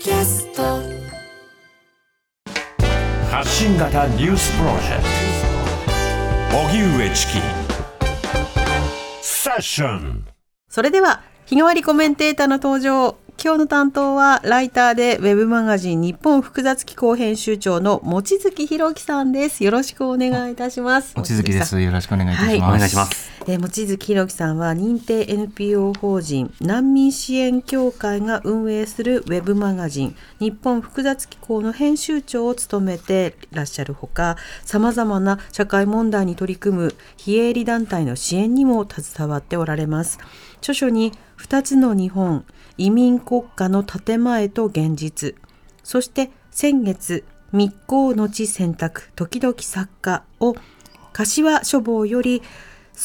キャスト。発信型ニュースプロジェクト。荻上チキ。セッション。それでは日替わりコメンテーターの登場今日の担当はライターでウェブマガジン日本複雑機構編集長の望月博樹さんですよろしくお願いいたします望月です。よろしくお願いいたします。はいお願いします。えー望月博樹さんは認定 NPO 法人難民支援協会が運営するウェブマガジン日本複雑機構の編集長を務めていらっしゃるほかさまざまな社会問題に取り組む非営利団体の支援にも携わっておられます著書に2つの日本移民国家の建前と現実そして先月密航の地選択時々作家を柏書房より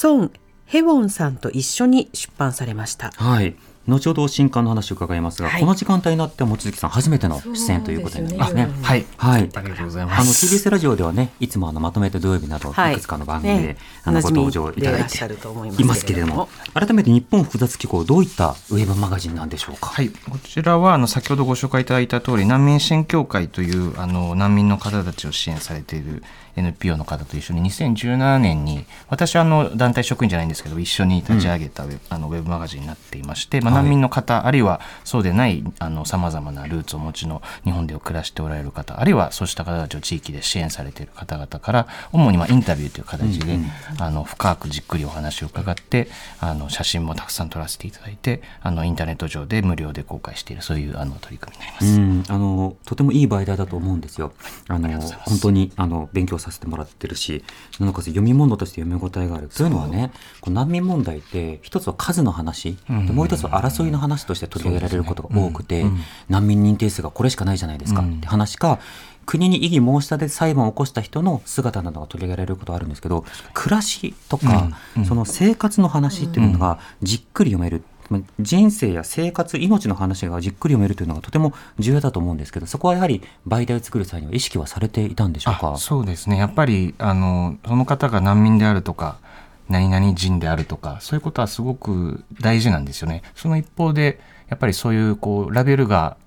孫ヘウォンさんと一緒に出版されました。はい。後ほど新刊の話を伺いますが、はい。この時間帯になって望月さん初めての出演ということになりますね。すねはい。はい。ありがとうございあのます TBS ラジオではね、いつもあのまとめて土曜日など、はい。いくつかの番組で、ね。あのご登場いただいでいらっしゃると思いますていますけれども、改めて日本複雑機構どういったウェブマガジンなんでしょうか？はい、こちらはあの先ほどご紹介いただいた通り難民支援協会というあの難民の方たちを支援されている NPO の方と一緒に2017年に私はあの団体職員じゃないんですけど一緒に立ち上げたウェブ,、あのウェブマガジンになっていまして、まあ、はい難民の方、あるいはそうでないさまざまなルーツをお持ちの日本で暮らしておられる方あるいはそうした方たちを地域で支援されている方々から主にまあインタビューという形で、あの深くじっくりお話を伺ってあの写真もたくさん撮らせていただいてあのインターネット上で無料で公開しているそういうあの取り組みになります。うん、あのとてもいい媒体だと思うんですよ。あの本当にあの勉強させてもらってるし、なおかつ読み物として読み応えがある。というのはね、こう難民問題って一つは数の話、でもう一つは争いの話として取り上げられることが多くて、難民認定数がこれしかないじゃないですか、って話か。国に異議申し立て裁判を起こした人の姿などが取り上げられることがあるんですけど暮らしとか、その生活の話っていうのがじっくり読める、まあ人生や生活命の話がじっくり読めるというのがとても重要だと思うんですけどそこはやはり媒体を作る際には意識はされていたんでしょうか？そうですねやっぱりあのその方が難民であるとか何々人であるとかそういうことはすごく大事なんですよね。その一方でやっぱりそういうこうラベルが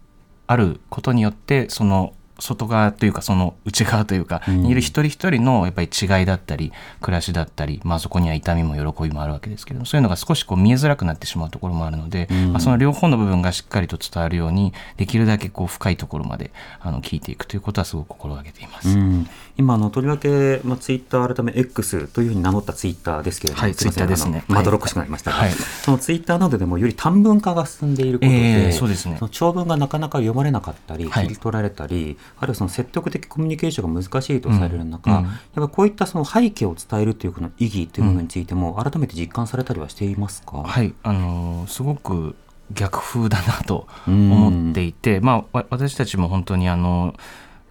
あることによってその外側というかその内側というかうん。にいる一人一人のやっぱり違いだったり暮らしだったり、まあ、そこには痛みも喜びもあるわけですけれどもそういうのが少しこう見えづらくなってしまうところもあるので、うん。まあ、その両方の部分がしっかりと伝わるようにできるだけこう深いところまであの聞いていくということはすごく心がけています。うん、今あのとりわけ、まあ、ツイッター改め X というふうに名乗ったツイッターですけれども、はいすいません Twitter ですね。まどろっこしくなりましたが、はい。そのツイッターなどでもより短文化が進んでいることで、ええそうですね。長文がなかなか読まれなかったり、はい。切り取られたり、あるいはその説得的コミュニケーションが難しいとされる中、やっぱこういったその背景を伝えるというこの意義という部分についても、改めて実感されたりはしていますか、はい、あのーすごく逆風だなと思っていて、まあ、わ私たちも本当にあの、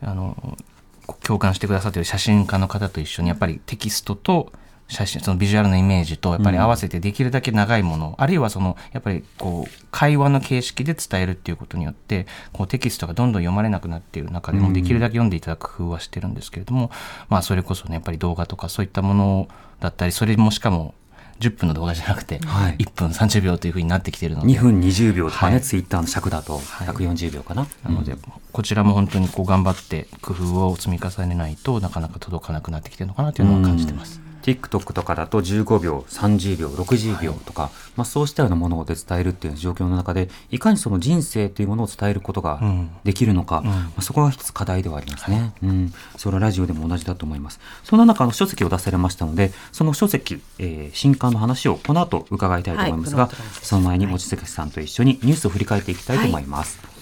あの共感してくださっている写真家の方と一緒にやっぱりテキストと写真そのビジュアルのイメージとやっぱり合わせてできるだけ長いもの、あるいはそのやっぱりこう会話の形式で伝えるっていうことによってこうテキストがどんどん読まれなくなっている中でもできるだけ読んでいただく工夫はしてるんですけれども、まあそれこそねやっぱり動画とかそういったものだったりそれもしかも10分の動画じゃなくてはい。1分30秒というふうになってきているので。2分20秒とかね、はい。ツイッターの尺だとはい。140秒かな。なので、こちらも本当にこう頑張って工夫を積み重ねないとなかなか届かなくなってきてるのかなというのは感じてます。TikTok とかだと15秒、30秒、60秒とか、まあ、そうしたようなものをで伝えるっていう状況の中で、いかにその人生というものを伝えることがうんできるのか、んまあ、そこが一つ課題ではありますね。うん。それはラジオでも同じだと思います。そんな中、あの書籍を出されましたので、その書籍、えー新刊の話をこの後伺いたいと思いますが、はいその前に望月さんと一緒にニュースを振り返っていきたいと思います。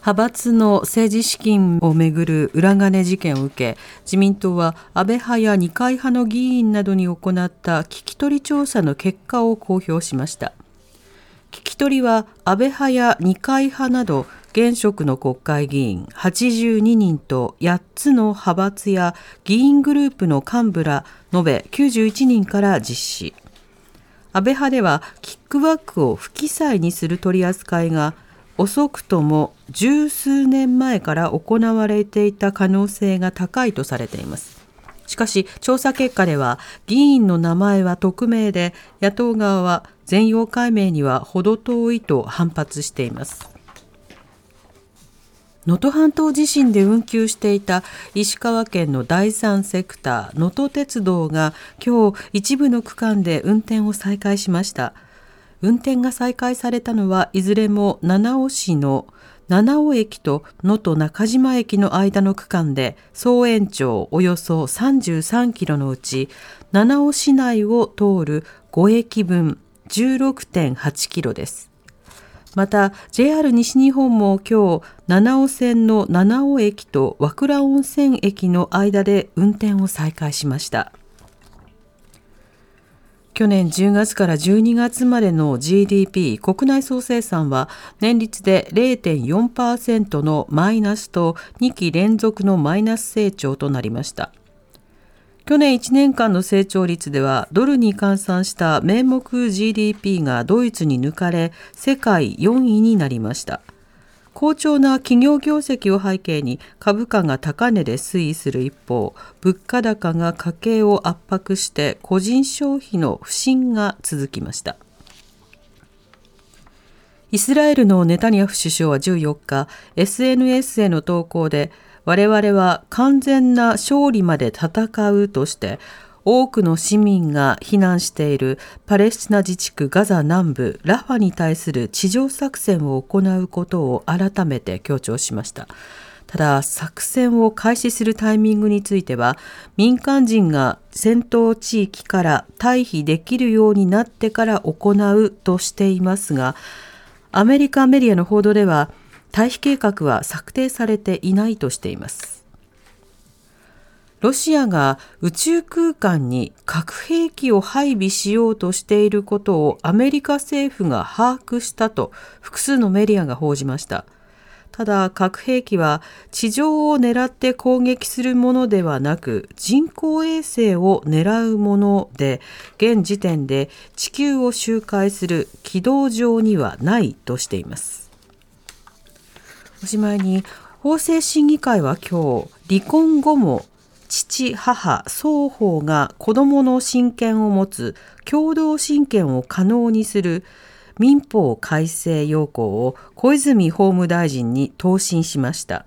派閥の政治資金をめぐる裏金事件を受け自民党は安倍派や二階派の議員などに行った聞き取り調査の結果を公表しました。聞き取りは安倍派や二階派など現職の国会議員82人と8つの派閥や議員グループの幹部ら延べ91人から実施。安倍派ではキックバックを不記載にする取り扱いが遅くとも十数年前から行われていた可能性が高いとされています。しかし調査結果では議員の名前は匿名で野党側は全容解明には程遠いと反発しています。能登半島地震で運休していた石川県の第三セクター能登鉄道が今日一部の区間で運転を再開しました。運転が再開されたのはいずれも七尾市の七尾駅と能登中島駅の間の区間で総延長およそ33キロのうち七尾市内を通る5駅分16.8キロです。また JR 西日本も今日七尾線の七尾駅と和倉温泉駅の間で運転を再開しました。去年10月から12月までの GDP 国内総生産は年率で0.4%のマイナスと2期連続のマイナス成長となりました。去年1年間の成長率ではドルに換算した名目 GDP がドイツに抜かれ世界4位になりました。好調な企業業績を背景に株価が高値で推移する一方物価高が家計を圧迫して個人消費の不振が続きました。イスラエルのネタニヤフ首相は14日 SNS への投稿で我々は完全な勝利まで戦うとして多くの市民が避難しているパレスチナ自治区ガザ南部ラファに対する地上作戦を行うことを改めて強調しました。ただ作戦を開始するタイミングについては民間人が戦闘地域から退避できるようになってから行うとしていますがアメリカメディアの報道では退避計画は策定されていないとしていますロシアが宇宙空間に核兵器を配備しようとしていることをアメリカ政府が把握したと複数のメディアが報じました。ただ核兵器は地上を狙って攻撃するものではなく人工衛星を狙うもので現時点で地球を周回する軌道上にはないとしています。おしまいに法制審議会は今日離婚後も父母双方が子どもの親権を持つ共同親権を可能にする民法改正要項を小泉法務大臣に答申しました。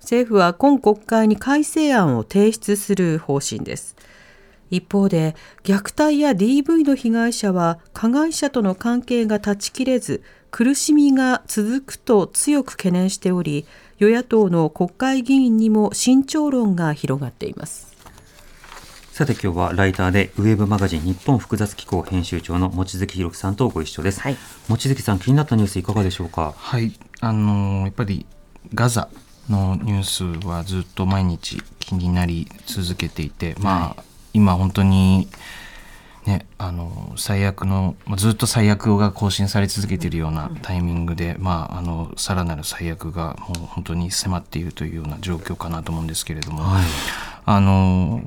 政府は今国会に改正案を提出する方針です。一方で虐待や DV の被害者は加害者との関係が断ち切れず苦しみが続くと強く懸念しており与野党の国会議員にも慎重論が広がっています。さて今日はライターでウェブマガジン日本複雑機構編集長の望月弘樹さんとご一緒です、はい。望月さん気になったニュースいかがでしょうか？はい、あのーやっぱりガザのニュースはずっと毎日気になり続けていて、まあ今本当にねあの最悪のまあずっと最悪が更新され続けているようなタイミングで、まああのさらなる最悪がもう本当に迫っているというような状況かなと思うんですけれども、はい。あの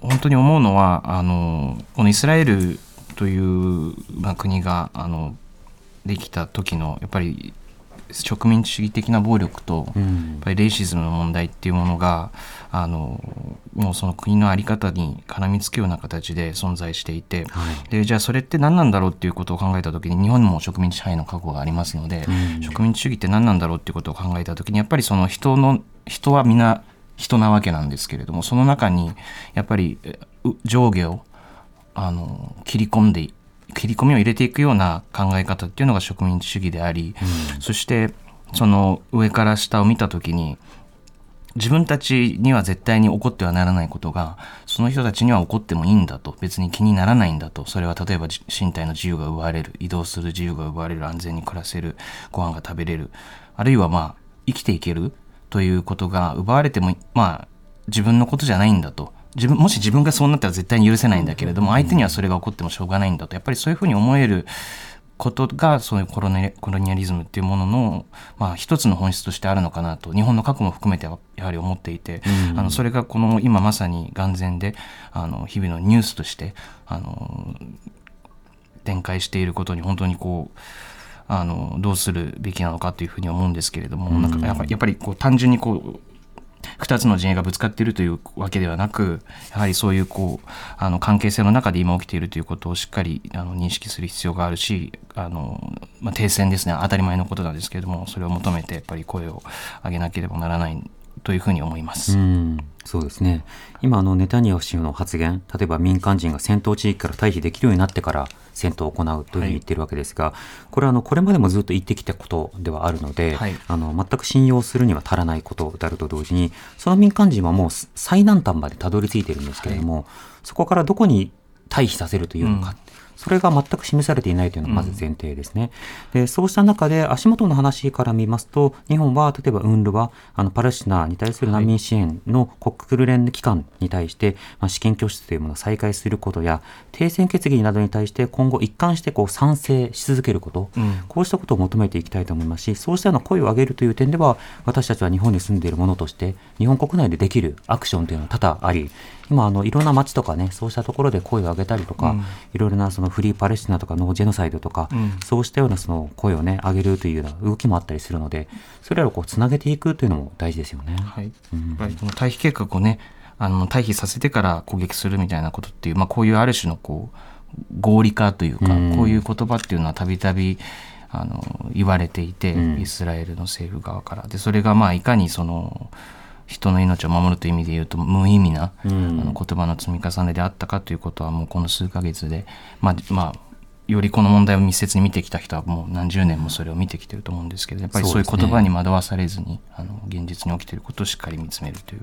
本当に思うのはあのこのイスラエルという、まあ、国があのできた時のやっぱり植民地主義的な暴力と、やっうんぱりレイシズムの問題っていうものがあのもうその国の在り方に絡みつくような形で存在していて、はい。でじゃあそれって何なんだろうっていうことを考えた時に日本にも植民地支配の過去がありますので、うん。植民地主義って何なんだろうっていうことを考えた時にやっぱりその人の人は皆人なわけなんですけれどもその中にやっぱり上下をあの切り込んで切り込みを入れていくような考え方っていうのが植民地主義であり、そしてその上から下を見た時に自分たちには絶対に起こってはならないことがその人たちには起こってもいいんだと。別に気にならないんだと。それは例えばじ身体の自由が奪われる。移動する自由が奪われる。安全に暮らせる。ご飯が食べれる。あるいはまあ生きていける。ということが奪われてもまあ自分のことじゃないんだと自分もし自分がそうなったら絶対に許せないんだけれども相手にはそれが起こってもしょうがないんだとやっぱりそういうふうに思えることがそういうコロネコロニアリズムっていうものの、まあ、一つの本質としてあるのかなと日本の過去も含めてやはり思っていて、あのそれがこの今まさに眼前であの日々のニュースとしてあの展開していることに本当にこうあのどうするべきなのかというふうに思うんですけれども、なんかやっぱりやっぱりこう単純にこう不2つの陣営がぶつかっているというわけではなくやはりそういうこうあの関係性の中で今起きているということをしっかりあの認識する必要があるしあの、まあ、停戦ですね。当たり前のことなんですけれどもそれを求めてやっぱり声を上げなければならないというふうに思います。うん。そうですね。今あのネタニヤフ氏の発言例えば民間人が戦闘地域から退避できるようになってから戦闘を行うというふうに言ってるわけですが、はい、これはあのこれまでもずっと言ってきたことではあるので、はい、あの全く信用するには足らないことであると同時にその民間人はもう最南端までたどり着いているんですけれども、はい、そこからどこに退避させるというのか、うんそれが全く示されていないというのがまず前提ですね。うん、でそうした中で足元の話から見ますと、日本は例えば UNRWA、あのパレスチナに対する難民支援の国連機関に対して、まあ、資金拠出というものを再開することや、停戦決議などに対して今後一貫してこう賛成し続けること、うん、こうしたことを求めていきたいと思いますし、そうしたような声を上げるという点では、私たちは日本に住んでいる者として、日本国内でできるアクションというのは多々あり、今あのいろんな街とかねそうしたところで声を上げたりとか、うん、いろいろなそのフリーパレスチナとかノージェノサイドとか、うん、そうしたようなその声をね上げるというような動きもあったりするのでそれらをこうつなげていくというのも大事ですよね。はい、うん、この退避計画をねあの退避させてから攻撃するみたいなことっていう、まあ、こういうある種のこう合理化というか、こういう言葉っていうのはたびたびあの言われていて、イスラエルの政府側から。でそれがまあいかにその人の命を守るという意味で言うと無意味な、うん、あの言葉の積み重ねであったかということはもうこの数ヶ月で、まあまあ、よりこの問題を密接に見てきた人はもう何十年もそれを見てきてると思うんですけどやっぱりそういう言葉に惑わされずに、ね、あの現実に起きていることをしっかり見つめるとい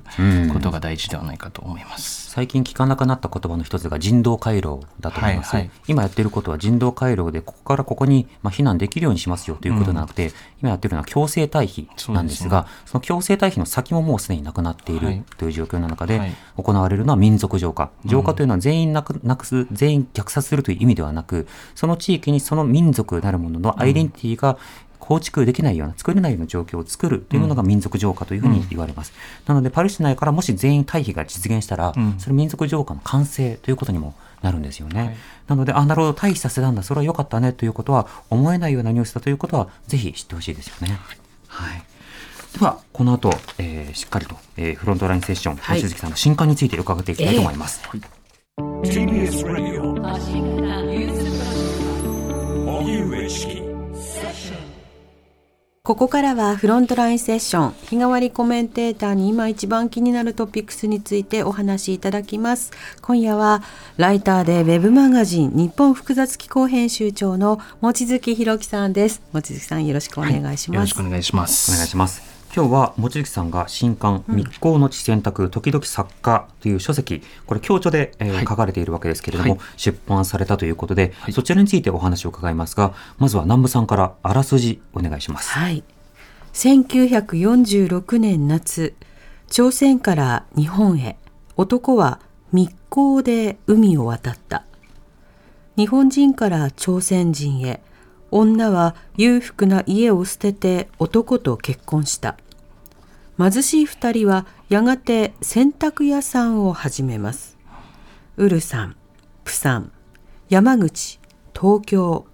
うことが大事ではないかと思います、うん、最近聞かなくなった言葉の一つが人道回廊だと思います、はいはい、今やってることは人道回廊でここからここに、まあ、避難できるようにしますよということではなくて、うん、今やってるのは強制退避なんですがそ、ね,、の強制退避の先ももうすでになくなっているという状況の中で、行われるのは民族浄化。浄化というのは全員なくなくす全員虐殺するという意味ではなくその地域にその民族なるもののアイデンティティが構築できないような、作れないような状況を作るというのが民族浄化というふうに言われます。うん、なので、パレスチナからもし全員退避が実現したら、うん、それ民族浄化の完成ということにもなるんですよね。はい、なので、あ、なるほど、退避させたんだ、それは良かったねということは、思えないようなニュースだということは、ぜひ知ってほしいですよね。はい。では、この後、えー、しっかりと、えー、フロントラインセッション、望、はい、月さんの新刊について伺っていきたいと思います。えーはいここからはフロントラインセッション日替わりコメンテーターに今一番気になるトピックスについてお話しいただきます。今夜はライターでウェブマガジン日本複雑機構編集長の望月弘樹さんです。望月さんよろしくお願いします、はい、よろしくお願いします。お願いします今日は望月さんが新刊「密航の地選択時々作家」という書籍これ強調で、えー、はい、書かれているわけですけれども、はい、出版されたということで、はい、そちらについてお話を伺いますがまずは南部さんからあらすじお願いします。はい。1946年夏朝鮮から日本へ男は密航で海を渡った。日本人から朝鮮人へ女は裕福な家を捨てて男と結婚した貧しい二人はやがて洗濯屋さんを始めます。ウルサン、プサン、山口、東京。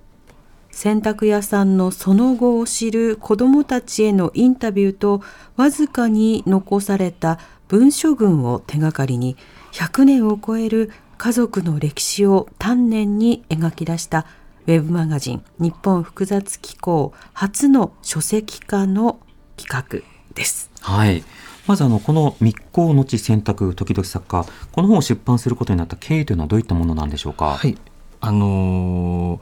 洗濯屋さんのその後を知る子供たちへのインタビューとわずかに残された文書群を手がかりに100年を超える家族の歴史を丹念に描き出したウェブマガジン日本複雑機構初の書籍化の企画です。はい。まずあのこの密航の地選択時々作家この本を出版することになった経緯というのはどういったものなんでしょうか？はい。あのー、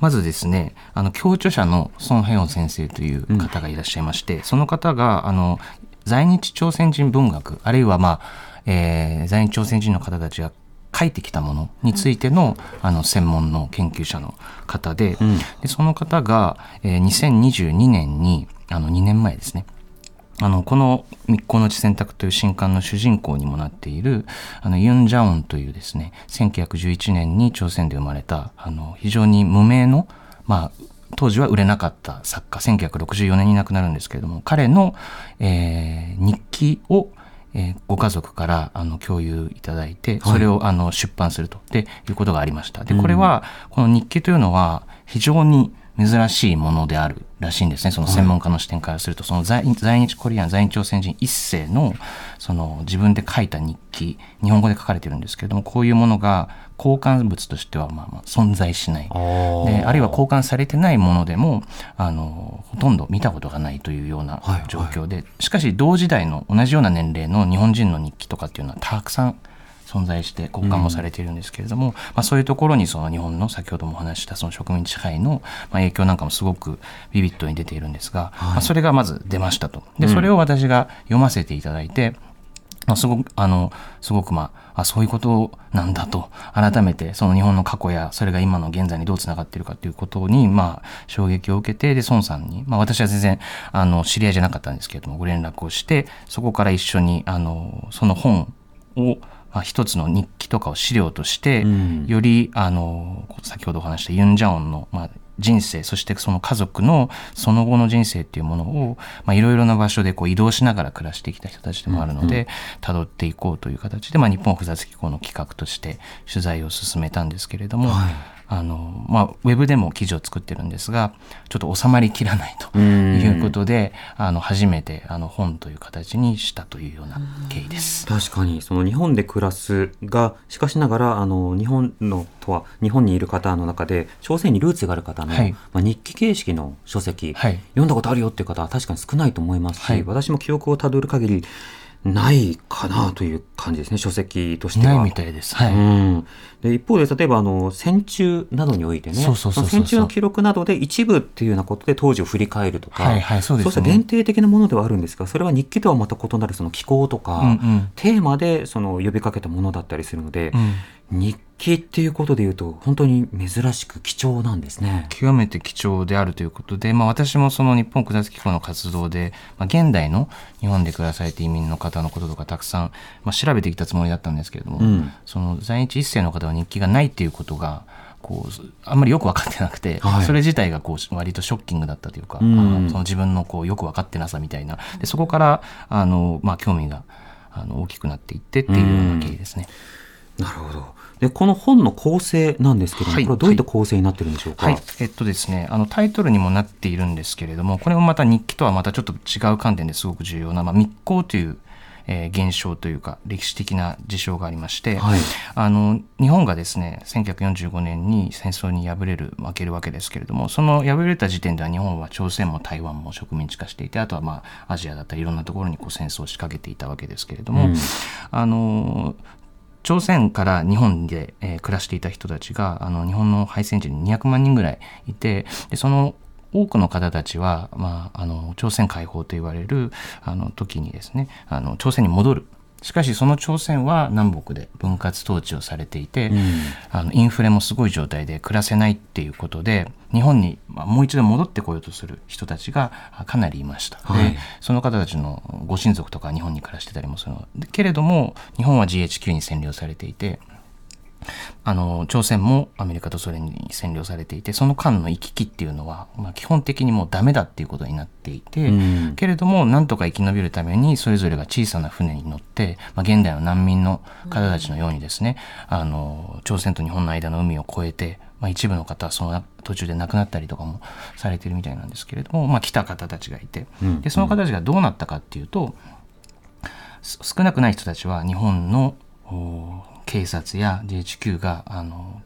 まずですね、あの共著者の孫平恩先生という方がいらっしゃいまして、うん、その方があの在日朝鮮人文学あるいはまあ、えー、在日朝鮮人の方たちが書いてきたものについての,、あの専門の研究者の方でうん、でその方が、えー、2022年にあの2年前ですね。あの、この密航の地選択という新刊の主人公にもなっている、あの、ユン・ジャオンというですね、1911年に朝鮮で生まれた、あの、非常に無名の、まあ、当時は売れなかった作家、1964年に亡くなるんですけれども、彼の、えー、日記を、えー、ご家族からあの共有いただいて、それをあの出版すると、でいうことがありました。で、これは、この日記というのは、非常に珍しいものであるらしいんですね。その専門家の視点からすると、その在在日コリアン在日朝鮮人一世のその自分で書いた日記日本語で書かれてるんですけれどもこういうものが交換物としてはまあまあ存在しない。であるいは交換されてないものでもあのほとんど見たことがないというような状況で、しかし同時代の同じような年齢の日本人の日記とかっていうのはたくさん存在して交換もされているんですけれども、うん、まあ、そういうところにその日本の先ほどもお話したその植民地支配の影響なんかもすごくビビッドに出ているんですが、はい、まあ、それがまず出ましたと。でそれを私が読ませていただいて、まあ、すごくあのすごくまああそういうことなんだと改めてその日本の過去やそれが今の現在にどうつながっているかということにまあ衝撃を受けてで孫さんに、まあ、私は全然あの知り合いじゃなかったんですけれどもご連絡をしてそこから一緒にあのその本をまあ、一つの日記とかを資料として、うん、よりあの先ほどお話したユン・ジャオンの、まあ、人生そしてその家族のその後の人生っていうものをいろいろな場所でこう移動しながら暮らしてきた人たちでもあるのでたど、うん、っていこうという形で、まあ、日本複雑機構の企画として取材を進めたんですけれども。はいあの、まあ、ウェブでも記事を作ってるんですが、ちょっと収まりきらないということで、あの、初めて、あの、本という形にしたというような経緯です。確かに、その日本で暮らすが、しかしながら、あの、日本のとは、日本にいる方の中で、朝鮮にルーツがある方の、はい、まあ、日記形式の書籍、はい、読んだことあるよっていう方は確かに少ないと思いますし、はい、私も記憶をたどる限り、ないかなという感じですね書籍としては。ないみたいです。はい、うん、で一方で例えばあの戦中などにおいてね戦中の記録などで一部っていうようなことで当時を振り返るとか、はいはいそう、ね、そうした限定的なものではあるんですがそれは日記とはまた異なるその気候とか、うんうん、テーマでその呼びかけたものだったりするので、うん、日記っていうことでいうと本当に珍しく貴重なんですね。極めて貴重であるということで、まあ、私もその日本複雑機構の活動で、まあ、現代の日本で暮らされて移民の方のこととかたくさん、まあ、調べてきたつもりだったんですけれども、うん、その在日一世の方は日記がないっていうことがこうあんまりよく分かってなくて、はい、それ自体がこう割とショッキングだったというか、うん、その自分のこうよく分かってなさみたいな。でそこからあの、まあ、興味があの大きくなっていってっていうような経緯ですね。なるほど。でこの本の構成なんですけども、はい、これはどういった構成になってるんでしょうか、はい、えっとですね、あのタイトルにもなっているんですけれどもこれもまた日記とはまたちょっと違う観点ですごく重要な、まあ、密航というえー、現象というか歴史的な事象がありまして、はい、あの日本がですね1945年に戦争に敗れる負けるわけですけれどもその敗れた時点では日本は朝鮮も台湾も植民地化していてあとはまあアジアだったりいろんなところにこう戦争を仕掛けていたわけですけれども、うん、あの朝鮮から日本で、えー、暮らしていた人たちがあの日本の敗戦地に200万人ぐらいいてでその多くの方たちは、まあ、あの朝鮮解放と言われるあの時にですねあの朝鮮に戻る。しかしその朝鮮は南北で分割統治をされていて、うん、あのインフレもすごい状態で暮らせないっていうことで日本にもう一度戻ってこようとする人たちがかなりいました、はい、でその方たちのご親族とか日本に暮らしてたりもするの。けれども日本は GHQ に占領されていてあの朝鮮もアメリカとソ連に占領されていてその間の行き来っていうのは、まあ、基本的にもうダメだっていうことになっていて、うん、けれどもなんとか生き延びるためにそれぞれが小さな船に乗って、まあ、現代の難民の方たちのようにですね、うん、あの朝鮮と日本の間の海を越えて、まあ、一部の方はその途中で亡くなったりとかもされてるみたいなんですけれども、まあ、来た方たちがいて、うん、でその方たちがどうなったかっていうと少なくない人たちは日本の警察や GHQ があの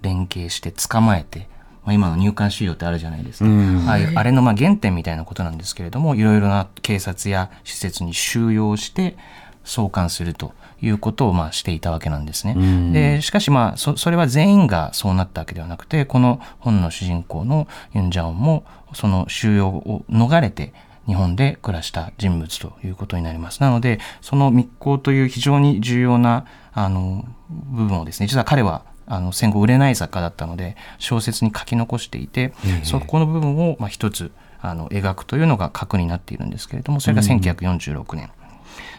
連携して捕まえて、まあ、今の入管収容ってあるじゃないですか、ああいうあれのまあ原点みたいなことなんですけれどもいろいろな警察や施設に収容して送還するということをまあしていたわけなんですね。でしかしまあそそれは全員がそうなったわけではなくてこの本の主人公のユン・ジャオンもその収容を逃れて日本で暮らした人物ということになります。なので、その密航という非常に重要なあの部分をですね、実は彼はあの戦後売れない作家だったので小説に書き残していて、えー、そこの部分をまあ一つあの描くというのが核になっているんですけれどもそれが1946年、うん、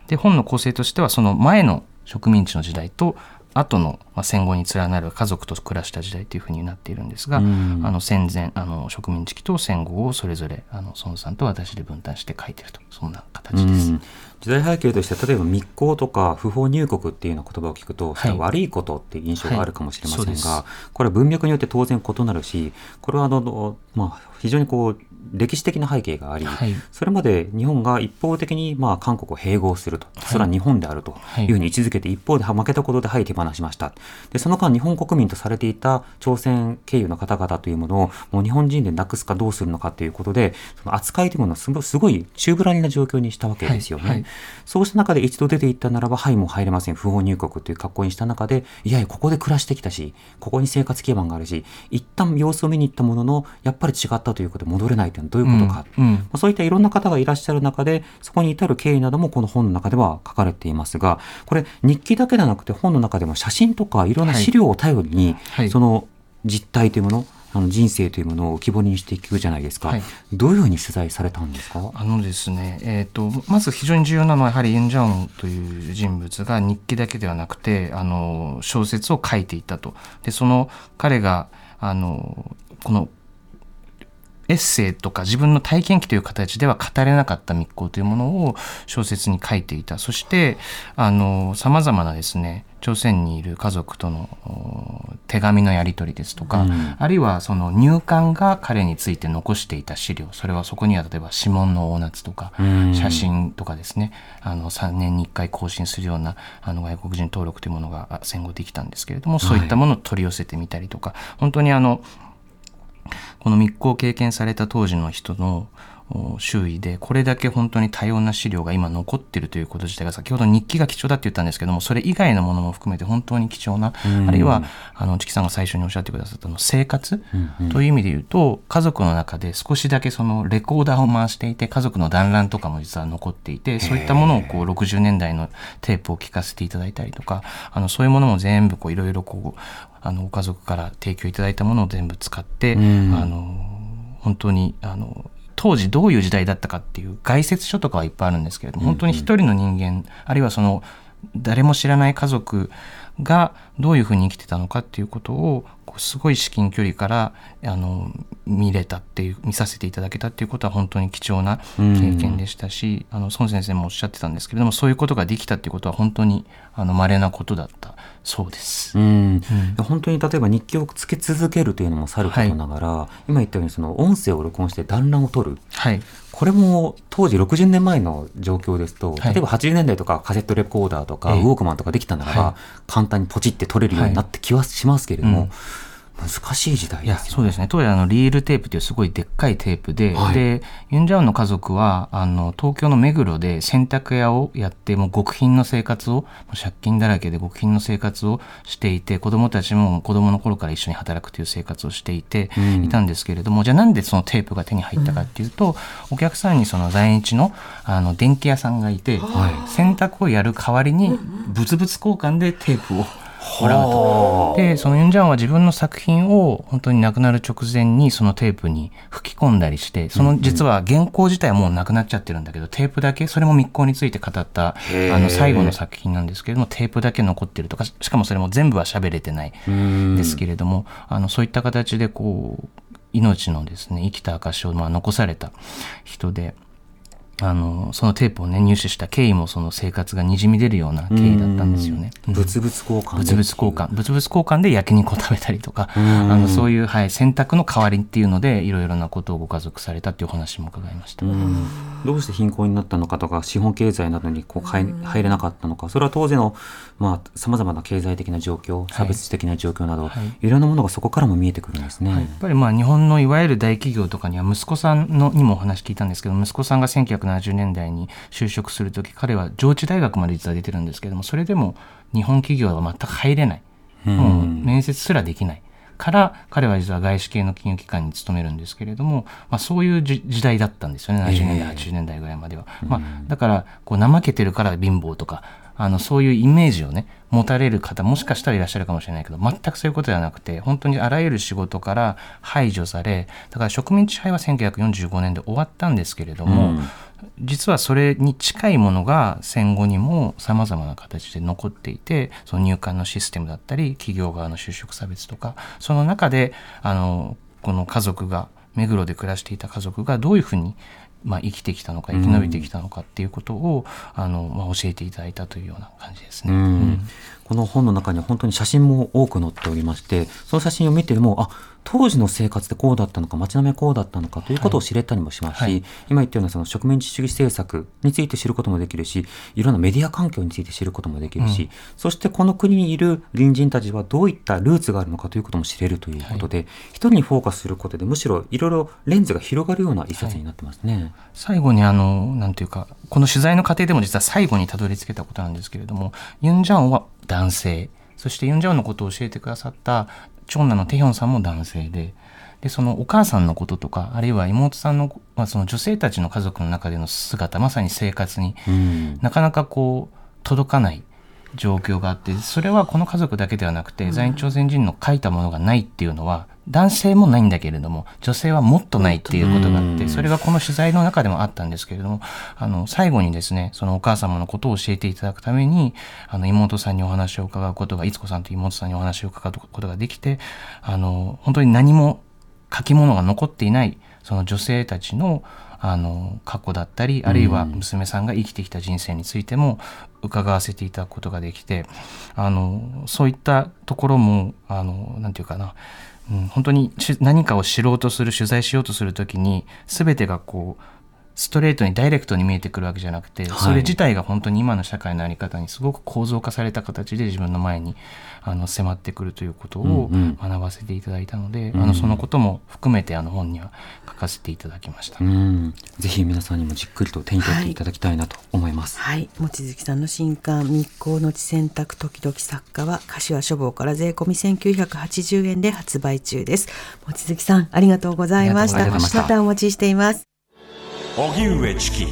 で本の構成としてはその前の植民地の時代と後の、まあ、戦後に連なる家族と暮らした時代というふうになっているんですが、うん。あの戦前あの植民地期と戦後をそれぞれあの孫さんと私で分担して書いてるとそんな形です。うん時代背景として例えば密航とか不法入国っていうような言葉を聞くと、は悪いことっていう印象があるかもしれませんが、はい。そうこれは文脈によって当然異なるしこれはあの、まあ、非常にこう歴史的な背景があり、はい。それまで日本が一方的にまあ韓国を併合すると、それは日本であるとい。うふうに位置づけて、一方で負けたことではい手放しました。で、その間日本国民とされていた朝鮮経由の方々というものをもう日本人でなくすかどうするのかということで、その扱いというものをすごい中ぶらりな状況にしたわけですよね。はい。はい。そうした中で一度出ていったならば、はい、もう入れません、不法入国という格好にした中で、いやいや、ここで暮らしてきたし、ここに生活基盤があるし、一旦様子を見に行ったものの、やっぱり違ったということで戻れないというのはどういうことか。うんうん。まあそういったいろんな方がいらっしゃる中で、そこに至る経緯などもこの本の中では書かれていますが、これ日記だけではなくて本の中でも写真とかいろんな資料を頼りに、はい。その実態というもの、あの人生というものを浮き彫りにしていくじゃないですか。はい。どういうふうに取材されたんですか？あのですね、えー、とまず非常に重要なのはやはりユン・ジャオンという人物が日記だけではなくてあの小説を書いていたと。でその彼があのこのエッセイとか自分の体験記という形では語れなかった密航というものを小説に書いていた。そしてさまざまなですね朝鮮にいる家族とのお手紙のやり取りですとか、うん。あるいはその入管が彼について残していた資料。それはそこには例えば指紋の大夏とかうん。写真とかですね。あの3年に1回更新するようなあの外国人登録というものがあ戦後できたんですけれどもそういったものを取り寄せてみたりとか、本当にあのこの密航を経験された当時の人の周囲でこれだけ本当に多様な資料が今残っているということ自体が先ほど日記が貴重だって言ったんですけどもそれ以外のものも含めて本当に貴重なうん。あるいはあのチキさんが最初におっしゃってくださったの生活という意味で言うと家族の中で少しだけそのレコーダーを回していて家族の団らんとかも実は残っていてそういったものをこう60年代のテープを聞かせていただいたりとかあのそういうものも全部こういろいろこうあのご家族から提供いただいたものを全部使って、うん。あの本当にあの当時どういう時代だったかっていう概説書とかはいっぱいあるんですけれども本当に一人の人間あるいはその誰も知らない家族がどういうふうに生きてたのかっていうことをこうすごい至近距離からあの見れたっていう見させていただけたっていうことは本当に貴重な経験でしたし、あの孫先生もおっしゃってたんですけれどもそういうことができたっていうことは本当にあの稀なことだったそうです。うん。本当に例えば日記をつけ続けるというのもさることながら、今言ったようにその音声を録音して団らんを取る。はい、これも当時60年前の状況ですと、はい。例えば80年代とかカセットレコーダーとか、ええ。ウォークマンとかできたならば、はい。簡単にポチって取れるようになって気はしますけれども、難しい時代いやですよそうですね。当時あのリールテープというすごいでっかいテープで、はい。でユン・ジャオンの家族はあの東京の目黒で洗濯屋をやってもう極貧の生活を借金だらけで極貧の生活をしていて子供たちも子供の頃から一緒に働くという生活をしていて、うん。いたんですけれどもじゃあなんでそのテープが手に入ったかっていうと、お客さんにその在日のあの電気屋さんがいて、はい。洗濯をやる代わりに物々交換でテープをもらうと。でそのユン・ジャンは自分の作品を本当に亡くなる直前にそのテープに吹き込んだりしてその実は原稿自体はもうなくなっちゃってるんだけどテープだけそれも密航について語ったあの最後の作品なんですけれどもテープだけ残ってるとかししかもそれも全部は喋れてないうんですけれども、あのそういった形でこう命のですね生きた証をまあ残された人で。あのそのテープをね入手した経緯もその生活がにじみ出るような経緯だったんですよね。うん。物々交換物々交換。物々交換で焼肉を食べたりとか、うん。あのそういう、はい、選択の代わりっていうのでいろいろなことをご家族されたっていうお話も伺いました。うんど。うして貧困になったのかとか資本経済などにこう入入れなかったのかそれは当時のさまざ、まな経済的な状況差別的な状況など、はい。い、ろんなものがそこからも見えてくるんですね。やっぱりまあ日本のいわゆる大企業とかには息子さんのにもお話聞いたんですけど息子さんが1970年代に就職する時彼は上智大学まで実は出てるんですけどもそれでも日本企業は全く入れない、もう面接すらできない。から彼は実は外資系の金融機関に勤めるんですけれども、まあ、そういうじ時代だったんですよね。70年代、80年代ぐらいまでは、まあ、だからこう怠けてるから貧乏とかあのそういうイメージをね持たれる方もしかしたらいらっしゃるかもしれないけど全くそういうことではなくて本当にあらゆる仕事から排除されだから植民地支配は1945年で終わったんですけれども、うん。実はそれに近いものが戦後にもさまざまな形で残っていてその入管のシステムだったり企業側の就職差別とかその中であのこの家族が目黒で暮らしていた家族がどういうふうにまあ、生きてきたのか生き延びてきたのかっていうことを、あのまあ、教えていただいたというような感じですね。うん。うん。この本の中には本当に写真も多く載っておりましてその写真を見てもあ当時の生活ってこうだったのか街並みはこうだったのかということを知れたりもしますし、はい。今言ったようなその植民地主義政策について知ることもできるしいろんなメディア環境について知ることもできるし、うんそしてこの国にいる隣人たちはどういったルーツがあるのかということも知れるということで、一人にフォーカスすることでむしろいろいろレンズが広がるような一冊になってますね。最後にあのなんていうかこの取材の過程でも実は最後にたどり着けたことなんですけれどもユン・ジャンは男性そしてユン・ジャンのことを教えてくださった長男のテヒョンさんも男性ででそのお母さんのこととかあるいは妹さんの,、まあその女性たちの家族の中での姿まさに生活にうん。なかなかこう届かない状況があってそれはこの家族だけではなくて在日朝鮮人の書いたものがないっていうのは男性もないんだけれども女性はもっとないっていうことがあってうん。それがこの取材の中でもあったんですけれどもあの最後にですねそのお母様のことを教えていただくためにあの妹さんにお話を伺うことがいつこさんと妹さんにお話を伺うことができてあの本当に何も書き物が残っていないその女性たちのあの過去だったりあるいは娘さんが生きてきた人生についても伺わせていただくことができてあのそういったところもあのなんていうかな、本当に何かを知ろうとする取材しようとするときに全てがこうストレートにダイレクトに見えてくるわけじゃなくて、はい。それ自体が本当に今の社会の在り方にすごく構造化された形で自分の前にあの迫ってくるということをうんうん。学ばせていただいたので、うん。あのそのことも含めてあの本には書かせていただきました。うん。ぜひ皆さんにもじっくりと手に取っていただきたいなと思います。はい、望月さんの新刊「日光の地選択時々作家」は柏書房から税込み1980円で発売中です。望月さんありがとうございました。ありがとうございました。またお待ちしています荻上チキ。